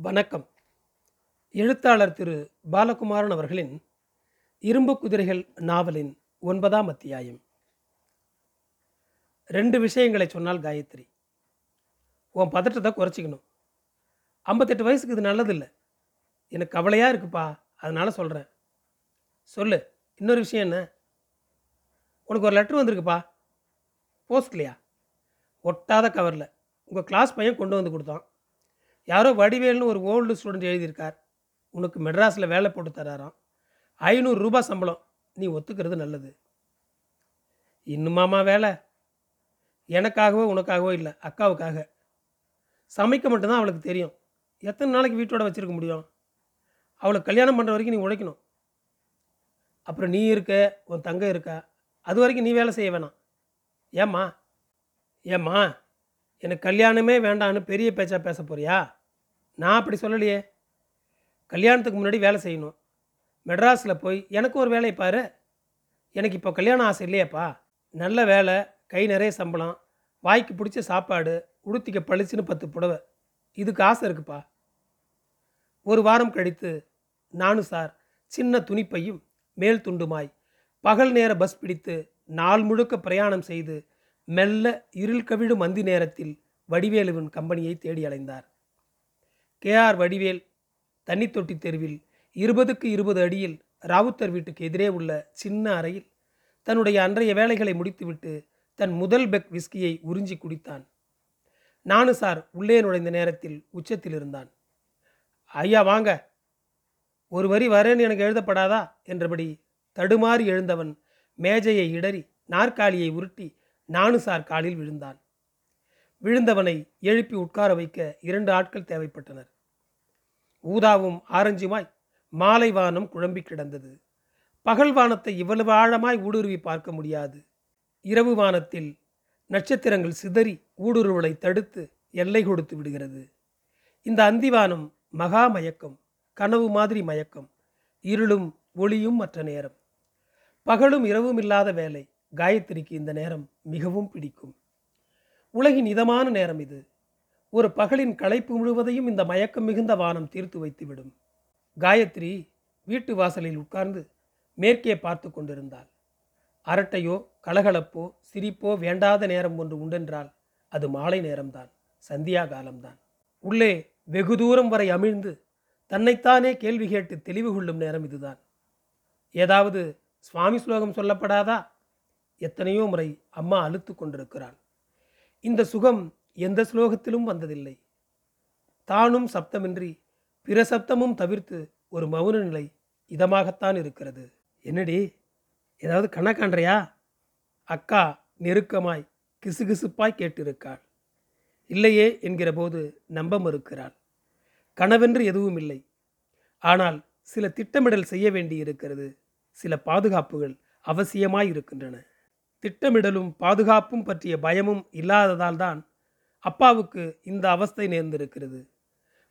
வணக்கம். எழுத்தாளர் திரு பாலகுமாரன் அவர்களின் இரும்பு குதிரைகள் நாவலின் ஒன்பதாம் அத்தியாயம். ரெண்டு விஷயங்களை சொன்னால் காயத்ரி. உன் பதற்றத்தை குறைச்சிக்கணும். ஐம்பத்தெட்டு வயசுக்கு இது நல்லதில்லை. எனக்கு கவலையாக இருக்குப்பா அதனால் சொல்கிறேன் சொல்லு இன்னொரு விஷயம் என்ன? உனக்கு ஒரு லெட்ரு வந்திருக்குப்பா. போஸ்ட்லையா? ஒட்டாத கவரில் உங்கள் கிளாஸ் பையன் கொண்டு வந்து கொடுத்தான். யாரோ வடிவேல்னு ஒரு ஓல்டு ஸ்டூடெண்ட் எழுதியிருக்கார். உனக்கு மெட்ராஸில் வேலை போட்டு தராராம். ஐநூறு ரூபாய் சம்பளம். நீ ஒத்துக்கிறது நல்லது. இன்னுமாமா வேலை? எனக்காகவோ உனக்காகவோ இல்லை. அக்காவுக்காக. சமைக்க மட்டும்தான் அவளுக்கு தெரியும். எத்தனை நாளைக்கு வீட்டோட வச்சுருக்க முடியும்? அவளை கல்யாணம் பண்ணுற வரைக்கும் நீ உழைக்கணும். அப்புறம் நீ இருக்க உன் தங்க இருக்கா? அது வரைக்கும் நீ வேலை செய்ய வேணாம். ஏம்மா? ஏம்மா? எனக்கு கல்யாணமே வேண்டான்னு பெரிய பேச்சா பேச போறியா? நான் அப்படி சொல்லலையே. கல்யாணத்துக்கு முன்னாடி வேலை செய்யணும். மெட்ராஸில் போய் எனக்கு ஒரு வேலையை பாரு. எனக்கு இப்போ கல்யாணம் ஆசை இல்லையாப்பா. நல்ல வேலை கை நிறைய சம்பளம் வாய்க்கு பிடிச்ச சாப்பாடு உடுத்திக்க பளிச்சுன்னு பத்து புடவை. இதுக்கு ஆசை இருக்குப்பா. ஒரு வாரம் கழித்து நானும் சார் சின்ன துணிப்பையும் மேல் துண்டுமாய். பகல் நேர பஸ் பிடித்து நாள் முழுக்க பிரயாணம் செய்து மெல்ல இருள் கவிழும் மந்தி நேரத்தில் வடிவேலுவின் கம்பெனியை தேடி அலைந்தார். கேஆர் வடிவேல் தண்ணித்தொட்டி தெருவில் இருபதுக்கு இருபது அடியில் ராவுத்தர் வீட்டுக்கு எதிரே உள்ள சின்ன அறையில் தன்னுடைய அன்றைய வேலைகளை முடித்துவிட்டு தன் முதல் பெக் விஸ்கியை உறிஞ்சி குடித்தான். நானு சார் உள்ளே நுழைந்த நேரத்தில் உச்சத்தில் இருந்தான். ஐயா வாங்க. ஒரு வரி வரேன்னு எனக்கு எழுதப்படாதா? என்றபடி தடுமாறி எழுந்தவன் மேஜையை இடறி நாற்காலியை உருட்டி நானு சார் காலில் விழுந்தான். விழுந்தவனை எழுப்பி உட்கார வைக்க இரண்டு ஆட்கள் தேவைப்பட்டனர். ஊதாவும் ஆரஞ்சுமாய் மாலை வானம் குழம்பி கிடந்தது. பகல் வானத்தை இவ்வளவு ஆழமாய் ஊடுருவி பார்க்க முடியாது. இரவு வானத்தில் நட்சத்திரங்கள் சிதறி ஊடுருவலை தடுத்து எல்லை கொடுத்து விடுகிறது. இந்த அந்திவானம் மகா மயக்கம் கனவு மாதிரி மயக்கம் இருளும் ஒளியும் மற்ற நேரம். பகலும் இரவும் இல்லாத வேலை காயத்ரிக்கு இந்த நேரம் மிகவும் பிடிக்கும். உலகின் இதமான நேரம் இது. ஒரு பகலின் களைப்பு முழுவதையும் இந்த மயக்கம் மிகுந்த வானம் தீர்த்து வைத்துவிடும். காயத்ரி வீட்டு வாசலில் உட்கார்ந்து மேற்கே பார்த்து கொண்டிருந்தாள். அரட்டையோ கலகலப்போ சிரிப்போ வேண்டாத நேரம் ஒன்று உண்டென்றால் அது மாலை நேரம்தான் சந்தியா காலம்தான். உள்ளே வெகு தூரம் வரை அமிழ்ந்து தன்னைத்தானே கேள்வி கேட்டு தெளிவு கொள்ளும் நேரம் இதுதான். ஏதாவது சுவாமி ஸ்லோகம் சொல்லப்படாதா? எத்தனையோ முறை அம்மா அழுத்து கொண்டிருக்கிறாள். இந்த சுகம் எந்த ஸ்லோகத்திலும் வந்ததில்லை. தானும் சப்தமின்றி பிற சப்தமும் தவிர்த்து ஒரு மௌன நிலை இதமாகத்தான் இருக்கிறது. என்னடி ஏதாவது கண்ணா அக்கா நெருக்கமாய் கிசுகிசுப்பாய் கேட்டிருக்காள். இல்லையே என்கிற போது நம்ப மறுக்கிறாள். கனவென்று எதுவும் இல்லை ஆனால் சில திட்டமிடல் செய்ய வேண்டியிருக்கிறது. சில பாதுகாப்புகள் அவசியமாய் இருக்கின்றன திட்டமிடலும் பாதுகாப்பும் பற்றிய பயமும் இல்லாததால் தான் அப்பாவுக்கு இந்த அவஸ்தை நேர்ந்திருக்கிறது.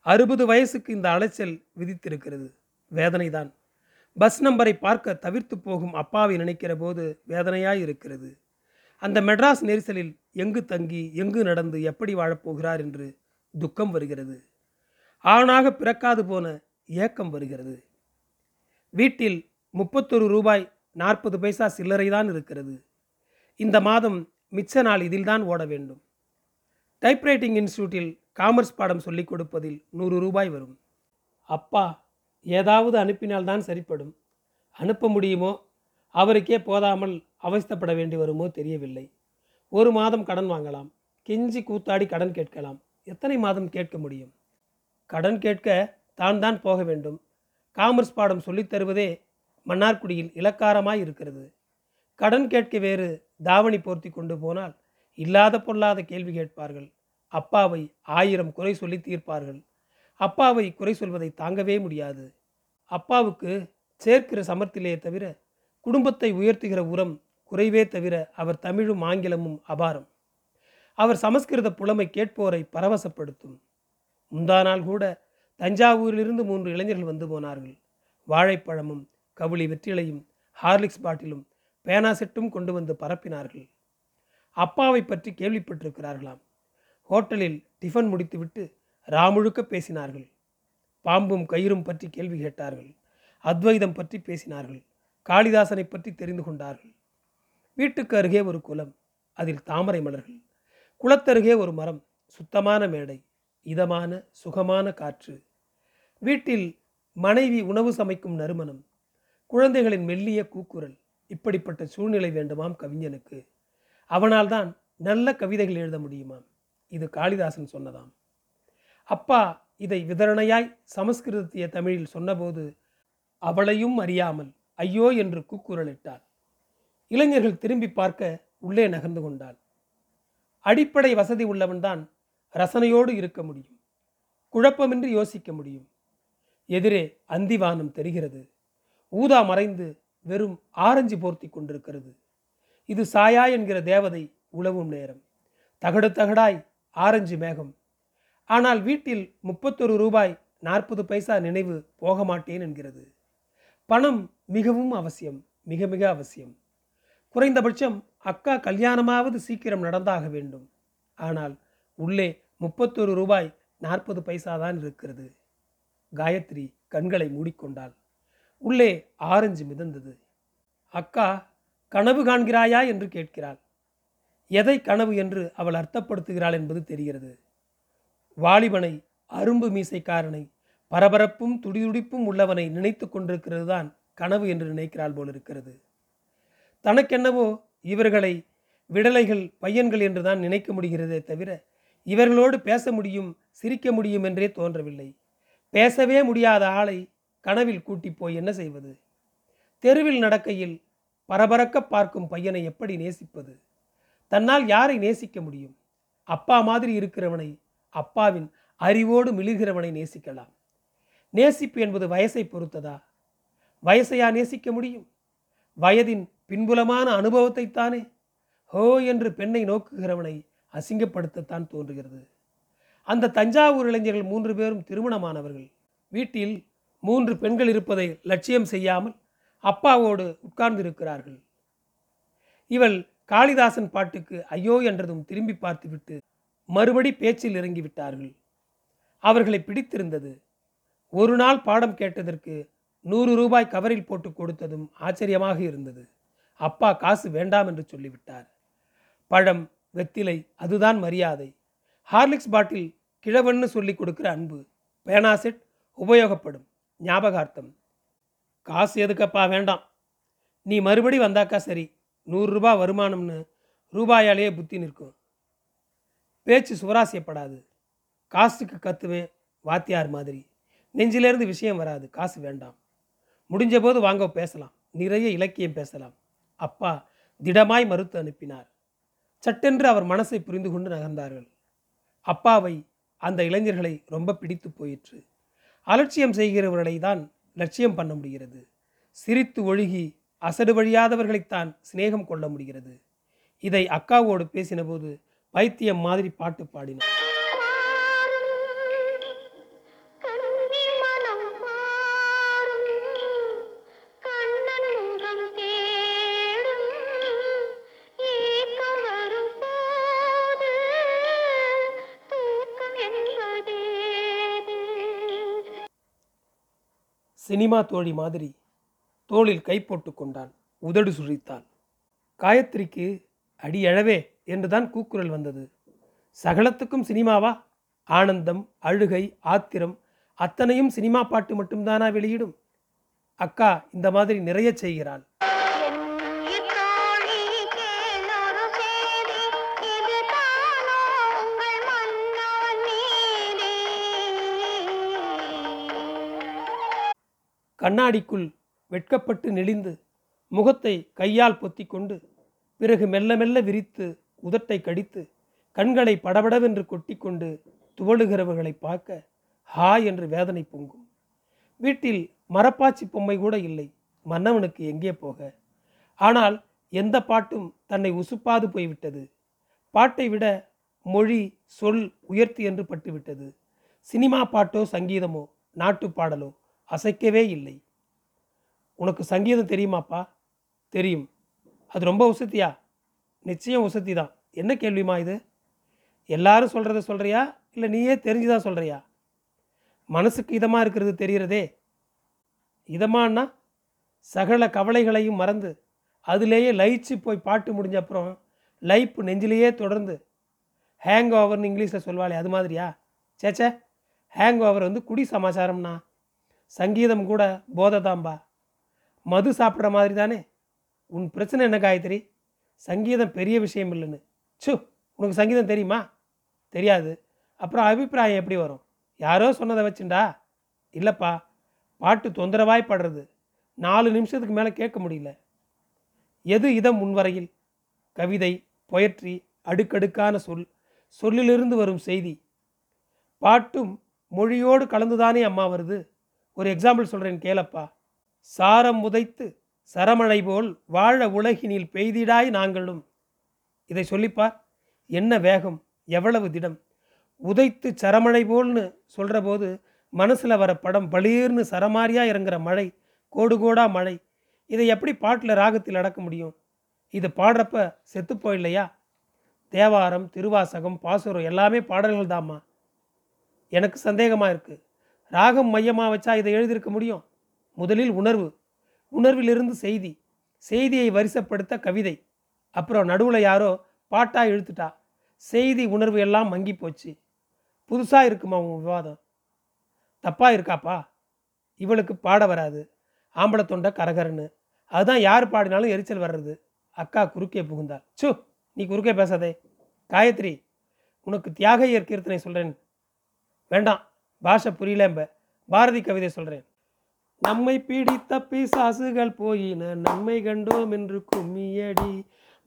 அறுபது வயசுக்கு இந்த அலைச்சல் விதித்திருக்கிறது. வேதனைதான். பஸ் நம்பரை பார்க்க தவிர்த்து போகும் அப்பாவை நினைக்கிற போது வேதனையாய் இருக்கிறது. அந்த மெட்ராஸ் நெரிசலில் எங்கு தங்கி எங்கு நடந்து எப்படி வாழப்போகிறார் என்று துக்கம் வருகிறது. ஆணாக பிறக்காது போன ஏக்கம் வருகிறது. வீட்டில் முப்பத்தொரு ரூபாய் நாற்பது பைசா சில்லறை தான் இருக்கிறது. இந்த மாதம் மிச்ச நாள் இதில்தான் ஓட வேண்டும். டைப்ரைட்டிங் இன்ஸ்டியூட்டில் காமர்ஸ் பாடம் சொல்லிக் கொடுப்பதில் நூறு ரூபாய் வரும். அப்பா ஏதாவது அனுப்பினால்தான் சரிப்படும். அனுப்ப முடியுமோ? அவருக்கே போதாமல் அவஸ்தப்பட வேண்டி வருமோ தெரியவில்லை. ஒரு மாதம் கடன் வாங்கலாம். கெஞ்சி கூத்தாடி கடன் கேட்கலாம். எத்தனை மாதம் கேட்க முடியும்? கடன் கேட்க தான் தான் போக வேண்டும். காமர்ஸ் பாடம் சொல்லித் தருவதே மன்னார்குடியில் இலக்காரமாய் இருக்கிறது. கடன் கேட்க வேறு தாவணி போர்த்தி கொண்டு போனால் இல்லாத பொல்லாத கேள்வி கேட்பார்கள். அப்பாவை ஆயிரம் குறை சொல்லி தீர்ப்பார்கள். அப்பாவை குறை சொல்வதை தாங்கவே முடியாது. அப்பாவுக்கு சேர்க்கிற சமர்த்திலே தவிர குடும்பத்தை உயர்த்துகிற உரம் குறைவே தவிர அவர் தமிழும் ஆங்கிலமும் அபாரம். அவர் சமஸ்கிருத புலமை கேட்போரை பரவசப்படுத்தும். முந்தா நாள் கூட தஞ்சாவூரிலிருந்து மூன்று இளைஞர்கள் வந்து போனார்கள். வாழைப்பழமும் கவுளி வெற்றிலையும் ஹார்லிக்ஸ் பாட்டிலும் பேனா செட்டும் கொண்டு வந்து பரப்பினார்கள். அப்பாவை பற்றி கேள்விப்பட்டிருக்கிறார்களாம். ஹோட்டலில் டிஃபன் முடித்துவிட்டு ராமுழுக்க பேசினார்கள். பாம்பும் கயிறும் பற்றி கேள்வி கேட்டார்கள். அத்வைதம் பற்றி பேசினார்கள். காளிதாசனை பற்றி தெரிந்து கொண்டார்கள். வீட்டுக்கு அருகே ஒரு குலம் அதில் தாமரை மலர்கள். குளத்தருகே ஒரு மரம் சுத்தமான மேடை இதமான சுகமான காற்று. வீட்டில் மனைவி உணவு சமைக்கும் நறுமணம் குழந்தைகளின் மெல்லிய கூக்குரல். இப்படிப்பட்ட சூழ்நிலை வேண்டுமாம் கவிஞனுக்கு. அவனால்தான் நல்ல கவிதைகள் எழுத முடியுமாம்? இது காளிதாசன் சொன்னதாம். அப்பா இதை விதரணையாய் சமஸ்கிருதத்திய தமிழில் சொன்னபோது அவளையும் அறியாமல் ஐயோ என்று கூக்குரலிட்டாள். இளைஞர்கள் திரும்பி பார்க்க உள்ளே நகர்ந்து கொண்டாள். அடிப்படை வசதி உள்ளவன்தான் ரசனையோடு இருக்க முடியும். குழப்பமின்றி யோசிக்க முடியும். எதிரே அந்திவானம் தெரிகிறது. ஊதா மறைந்து வெறும் ஆரஞ்சு போர்த்தி கொண்டிருக்கிறது. இது சாயா என்கிற தேவதை உழவும் நேரம். தகடு தகடாய் ஆரஞ்சு மேகம். ஆனால் வீட்டில் முப்பத்தொரு ரூபாய் நாற்பது பைசா நினைவு போக மாட்டேன் என்கிறது. பணம் மிகவும் அவசியம் மிக மிக அவசியம். குறைந்தபட்சம் அக்கா கல்யாணமாவது சீக்கிரம் நடந்தாக வேண்டும். ஆனால் உள்ளே முப்பத்தொரு ரூபாய் நாற்பது பைசா தான் இருக்கிறது. காயத்ரி கண்களை மூடிக்கொண்டாள். உள்ளே ஆரஞ்சு மிதந்தது. அக்கா கனவு காண்கிறாயா என்று கேட்கிறாள். எதை கனவு என்று அவள் அர்த்தப்படுத்துகிறாள் என்பது தெரிகிறது. வாலிபனை அரும்பு மீசைக்காரனை பரபரப்பும் துடிதுடிப்பும் உள்ளவனை நினைத்து கொண்டிருக்கிறது தான் கனவு என்று நினைக்கிறாள் போல் இருக்கிறது தனக்கென்னவோ இவர்களை விடலைகள் பையன்கள் என்று தான் நினைக்க முடிகிறதே தவிர இவர்களோடு பேச முடியும் சிரிக்க முடியும் என்றே தோன்றவில்லை. பேசவே முடியாத ஆளை கனவில் கூட்டி போய் என்ன செய்வது? தெருவில் நடக்கையில் பரபரக்க பார்க்கும் பையனை எப்படி நேசிப்பது? தன்னால் யாரை நேசிக்க முடியும்? அப்பா மாதிரி இருக்கிறவனை அப்பாவின் அறிவோடு மிளிர்கிறவனை நேசிக்கலாம். நேசிப்பு என்பது வயசை பொறுத்ததா? வயசையா நேசிக்க முடியும்? வயதின் பின்புலமான அனுபவத்தைத்தானே ஹோ என்று பெண்ணை நோக்குகிறவனை அசிங்கப்படுத்தத்தான் தோன்றுகிறது. அந்த தஞ்சாவூர் இளைஞர்கள் மூன்று பேரும் திருமணமானவர்கள். வீட்டில் மூன்று பெண்கள் இருப்பதை லட்சியம் செய்யாமல் அப்பாவோடு உட்கார்ந்திருக்கிறார்கள். இவள் காளிதாசன் பாட்டுக்கு ஐயோ என்றதும் திரும்பி பார்த்துவிட்டு மறுபடி பேச்சில் இறங்கிவிட்டார்கள். அவர்களை பிடித்திருந்தது. ஒரு நாள் பாடம் கேட்டதற்கு நூறு ரூபாய் கவரில் போட்டு கொடுத்ததும் ஆச்சரியமாக இருந்தது. அப்பா காசு வேண்டாம் என்று சொல்லிவிட்டார். பழம் வெத்திலை அதுதான் மரியாதை. ஹார்லிக்ஸ் பாட்டில் கிழவன்னு சொல்லி கொடுக்கிற அன்பு பேனாசெட் உபயோகப்படும். ஞாபகார்த்தம். காசு எதுக்கப்பா வேண்டாம். நீ மறுபடி வந்தாக்கா சரி. நூறுரூபா வருமானம்னு ரூபாயாலேயே புத்தி நிற்கும். பேச்சு சுவராசியப்படாது. காசுக்கு கத்துவேன் வாத்தியார் மாதிரி. நெஞ்சிலேருந்து விஷயம் வராது. காசு வேண்டாம். முடிஞ்ச போது வாங்க பேசலாம். நிறைய இலக்கியம் பேசலாம். அப்பா திடமாய் மறுத்து அனுப்பினார். சட்டென்று அவர் மனசை புரிந்து கொண்டு நகர்ந்தார்கள். அப்பாவை அந்த இளைஞர்களை ரொம்ப பிடித்து போயிற்று. அலட்சியம் செய்கிறவர்களை தான் லட்சியம் பண்ண முடிகிறது. சிரித்து ஒழுகி அசடு வழியாதவர்களைத்தான் சிநேகம் கொள்ள முடிகிறது. இதை அக்காவோடு பேசினபோது பைத்தியம் மாதிரி பாட்டு பாடினார். சினிமா தோழி மாதிரி தோளில் கை போட்டு கொண்டான். உதடு சுழித்தாள். காயத்ரிக்கு அடி எழவே என்றுதான் கூக்குரல் வந்தது. சகலத்துக்கும் சினிமாவா? ஆனந்தம் அழுகை ஆத்திரம் அத்தனையும் சினிமா பாட்டு மட்டும்தானா வெளியிடும்? அக்கா இந்த மாதிரி நிறைய செய்கிறாள். கண்ணாடிக்குள் வெட்கப்பட்டு நெளிந்து முகத்தை கையால் பொத்திக்கொண்டு பிறகு மெல்ல மெல்ல விரித்து உதட்டை கடித்து கண்களை படபடவென்று கொட்டிக்கொண்டு துவழுகிறவர்களை பார்க்க ஹா என்று வேதனை பொங்கும். வீட்டில் மரப்பாச்சி பொம்மை கூட இல்லை. மன்னவனுக்கு எங்கே போக? ஆனால் எந்த பாட்டும் தன்னை உசுப்பாது போய்விட்டது. பாட்டை விட மொழி சொல் உயர்த்தி என்று பட்டுவிட்டது. சினிமா பாட்டோ சங்கீதமோ நாட்டுப் பாடலோ அசைக்கவே இல்லை. உனக்கு சங்கீதம் தெரியுமாப்பா? தெரியும். அது ரொம்ப உசத்தியா? நிச்சயம் உசத்தி தான் என்ன கேள்விமா இது? எல்லாரும் சொல்கிறத சொல்கிறியா இல்லை நீயே தெரிஞ்சுதான் சொல்கிறியா மனசுக்கு இதமாக இருக்கிறது தெரிகிறதே. இதமானா சகல கவலைகளையும் மறந்து அதுலேயே லயிச்சு போய் பாட்டு முடிஞ்ச அப்புறம் லைஃப் நெஞ்சிலேயே தொடர்ந்து ஹேங் ஓவர்னு இங்கிலீஷில் சொல்வாளே அது மாதிரியா? சேச்சே ஹேங் ஓவர் வந்து குடி சமாச்சாரம்னா சங்கீதம் கூட போததாம்பா. மது சாப்பிட்ற மாதிரி தானே உன் பிரச்சனை என்ன காயத்ரி? சங்கீதம் பெரிய விஷயம் இல்லைன்னு. சு உனக்கு சங்கீதம் தெரியுமா? தெரியாது. அப்புறம் அபிப்பிராயம் எப்படி வரும்? யாரோ சொன்னதை வச்சுண்டா? இல்லைப்பா பாட்டு தொந்தரவாய் படுறது. நாலு நிமிஷத்துக்கு மேலே கேட்க முடியல. எது இதம் முன்வரையில் கவிதை பொயட்ரி அடுக்கடுக்கான சொல். சொல்லிலிருந்து வரும் செய்தி. பாட்டும் மொழியோடு கலந்துதானே அம்மா வருது? ஒரு எக்ஸாம்பிள் சொல்கிறேன் கேளப்பா. சாரம் உதைத்து சரமழை போல் வாழ உலகினில் பெய்திடாய் நாங்களும். இதை சொல்லிப்பார் என்ன வேகம் எவ்வளவு திடம். உதைத்து சரமழை போல்னு சொல்கிற போது மனசில் வர படம் பளீர்னு சரமாரியாக இறங்குற மழை கோடு கோடா மழை. இதை எப்படி பாட்டில் ராகத்தில் அடக்க முடியும்? இது பாடுறப்ப செத்து போயில்லையா தேவாரம் திருவாசகம் பாசுரம் எல்லாமே பாடல்கள் தாம்மா எனக்கு சந்தேகமாக இருக்குது ராகம் மையமாக வச்சா இதை எழுதியிருக்க முடியும்? முதலில் உணர்வு. உணர்விலிருந்து செய்தி. செய்தியை வரிசைப்படுத்த கவிதை. அப்புறம் நடுவில் யாரோ பாட்டாக இழுத்துட்டா. செய்தி உணர்வு எல்லாம் மங்கி போச்சு. புதுசாக இருக்குமா உன் விவாதம்? தப்பாக இருக்காப்பா? இவளுக்கு பாட வராது. ஆம்பளை தொண்டை கரகரன்னு. அதுதான் யார் பாடினாலும் எரிச்சல் வர்றது. அக்கா குறுக்கே புகுந்தாள். சு நீ குறுக்கே பேசாதே. காயத்ரி உனக்கு தியாகையர் கீர்த்தனை சொல்கிறேன் வேண்டாம். பாஷை புரியலம்ப பாரதி கவிதை சொல்கிறேன் நம்மை பிடித்த பிசாசுகள் போயின நன்மை கண்டோம் என்று கும்மியடி.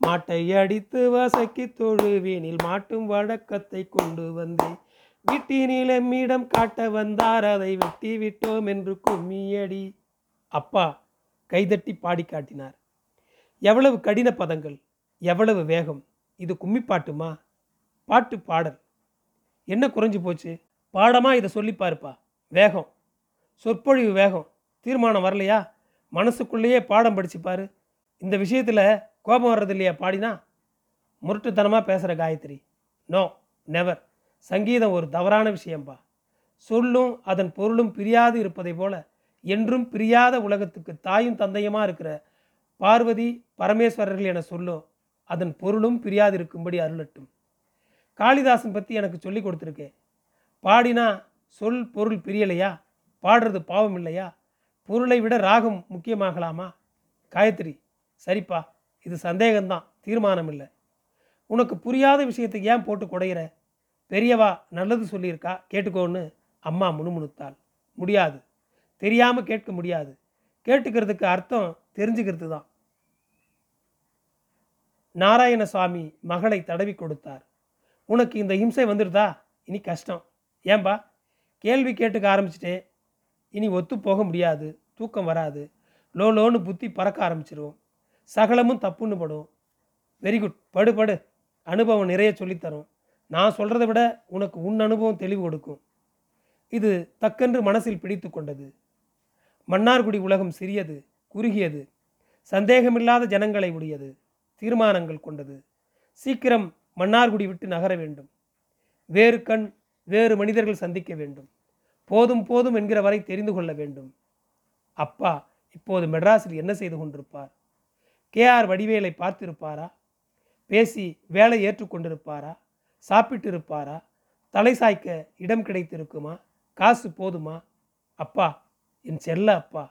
மாட்டை அடித்து வசக்கி தொழுவீனில் மாட்டும் வழக்கத்தை கொண்டு வந்தேன். வீட்டினில் எம்மிடம் காட்ட வந்தார் அதை வெட்டி விட்டோம் என்று கும்மியடி. அப்பா கைதட்டி பாடி காட்டினார். எவ்வளவு கடின பதங்கள் எவ்வளவு வேகம் இது கும்மி பாட்டுமா பாட்டு பாடல். என்ன குறைஞ்சு போச்சு? பாடமாக இதை சொல்லிப்பாருப்பா வேகம். சொற்பொழிவு வேகம். தீர்மானம் வரலையா? மனசுக்குள்ளேயே பாடம் படிச்சு இந்த விஷயத்தில் கோபம் வர்றது இல்லையா? பாடினா? முரட்டுத்தனமாக பேசுகிற காயத்ரி. நோ நெவர் சங்கீதம் ஒரு தவறான விஷயம்பா. சொல்லும் அதன் பொருளும் பிரியாது இருப்பதை போல என்றும் பிரியாத உலகத்துக்கு தாயும் தந்தையுமா இருக்கிற பார்வதி பரமேஸ்வரர்கள் என சொல்லும் அதன் பொருளும் பிரியாது இருக்கும்படி அருளட்டும். காளிதாசன் பற்றி எனக்கு சொல்லி கொடுத்துருக்கேன் பாடினா சொல் பொருள் பிரியலையா? பாடுறது பாவம் இல்லையா? பொருளை விட ராகம் முக்கியமாகலாமா? காயத்ரி சரிப்பா இது சந்தேகம்தான் தீர்மானம் இல்லை உனக்கு புரியாத விஷயத்தை ஏன் போட்டு குடையிற? பெரியவா நல்லது சொல்லியிருக்கா? கேட்டுக்கோன்னு அம்மா முணுமுணுத்தாள். முடியாது. தெரியாமல் கேட்க முடியாது. கேட்டுக்கிறதுக்கு அர்த்தம் தெரிஞ்சுக்கிறது தான் நாராயணசாமி மகளை தடவி கொடுத்தார். உனக்கு இந்த இம்சை வந்துடுதா? இனி கஷ்டம். ஏன்பா? கேள்வி கேட்டுக்க ஆரம்பிச்சிட்டே. இனி ஒத்து போக முடியாது. தூக்கம் வராது. லோ லோன்னு புத்தி பறக்க ஆரம்பிச்சிருவோம். சகலமும் தப்புன்னு படும் வெரி குட் படு படு. அனுபவம் நிறைய சொல்லித்தரும். நான் சொல்கிறத விட உனக்கு உன் அனுபவம் தெளிவு கொடுக்கும். இது தக்கென்று மனசில் பிடித்து கொண்டது. மன்னார்குடி உலகம் சிறியது குறுகியது. சந்தேகமில்லாத ஜனங்களை உடையது. தீர்மானங்கள் கொண்டது. சீக்கிரம் மன்னார்குடி விட்டு நகர வேண்டும். வேறு கண் வேறு மனிதர்கள் சந்திக்க வேண்டும். போதும் போதும் என்கிற வரை தெரிந்து கொள்ள வேண்டும். அப்பா இப்போது மெட்ராஸில் என்ன செய்து கொண்டிருப்பார்? கே ஆர் வடிவேலை பார்த்திருப்பாரா? பேசி வேலை ஏற்றுக்கொண்டிருப்பாரா சாப்பிட்டு இருப்பாரா தலை சாய்க்க இடம் கிடைத்திருக்குமா? காசு போதுமா? அப்பா என் செல்ல அப்பா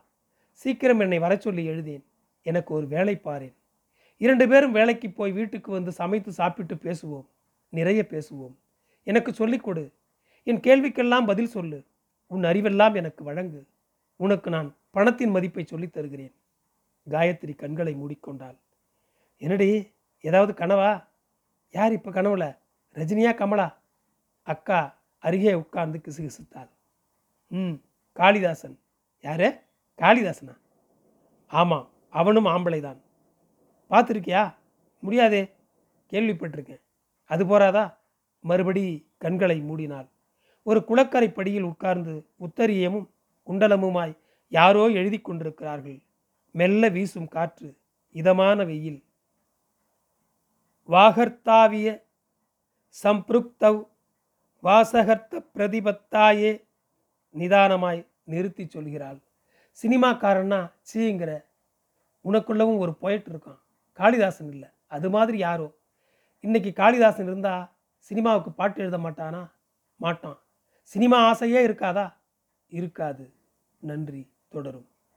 சீக்கிரம் என்னை வர சொல்லி எழுதேன். எனக்கு ஒரு வேலை பாரேன். இரண்டு பேரும் வேலைக்கு போய் வீட்டுக்கு வந்து சமைத்து சாப்பிட்டு பேசுவோம். நிறைய பேசுவோம். எனக்கு சொல்லிக் கொடு என் கேள்விக்கெல்லாம் பதில் சொல்லு. உன் அறிவெல்லாம் எனக்கு வழங்கு. உனக்கு நான் பணத்தின் மதிப்பை சொல்லித் தருகிறேன். காயத்ரி கண்களை மூடிக்கொண்டாள். என்னடி ஏதாவது கனவா? யார் இப்போ கனவுல? ரஜினியா கமலா? அக்கா அருகே உட்கார்ந்து கிசுகிசுத்தாள். ம் காளிதாசன். யாரு? காளிதாசனா? ஆமாம் அவனும் ஆம்பளை தான் பார்த்துருக்கியா? முடியாதே. கேள்விப்பட்டிருக்கேன். அது போறாதா? மறுபடி கண்களை மூடினாள். ஒரு குளக்கரை படியில் உட்கார்ந்து உத்தரியமும் குண்டலமுமாய் யாரோ எழுதி கொண்டிருக்கிறார்கள். மெல்ல வீசும் காற்று இதமான வெயில். வாகர்த்தாவிய சம்பிருக்தவ் வாசகர்த்த பிரதிபத்தாயே நிதானமாய் நிறுத்தி சொல்கிறாள். சினிமாக்காரன்னா சீங்கிற உனக்குள்ளவும் ஒரு பொயட் இருக்கான். காளிதாசன் இல்லை அது மாதிரி யாரோ. இன்னைக்கு காளிதாசன் இருந்தால் சினிமாவுக்கு பாட்டு எழுத மாட்டானா? மாட்டான். சினிமா ஆசையே இருக்காதா? இருக்காது. நன்றி. தொடரும்.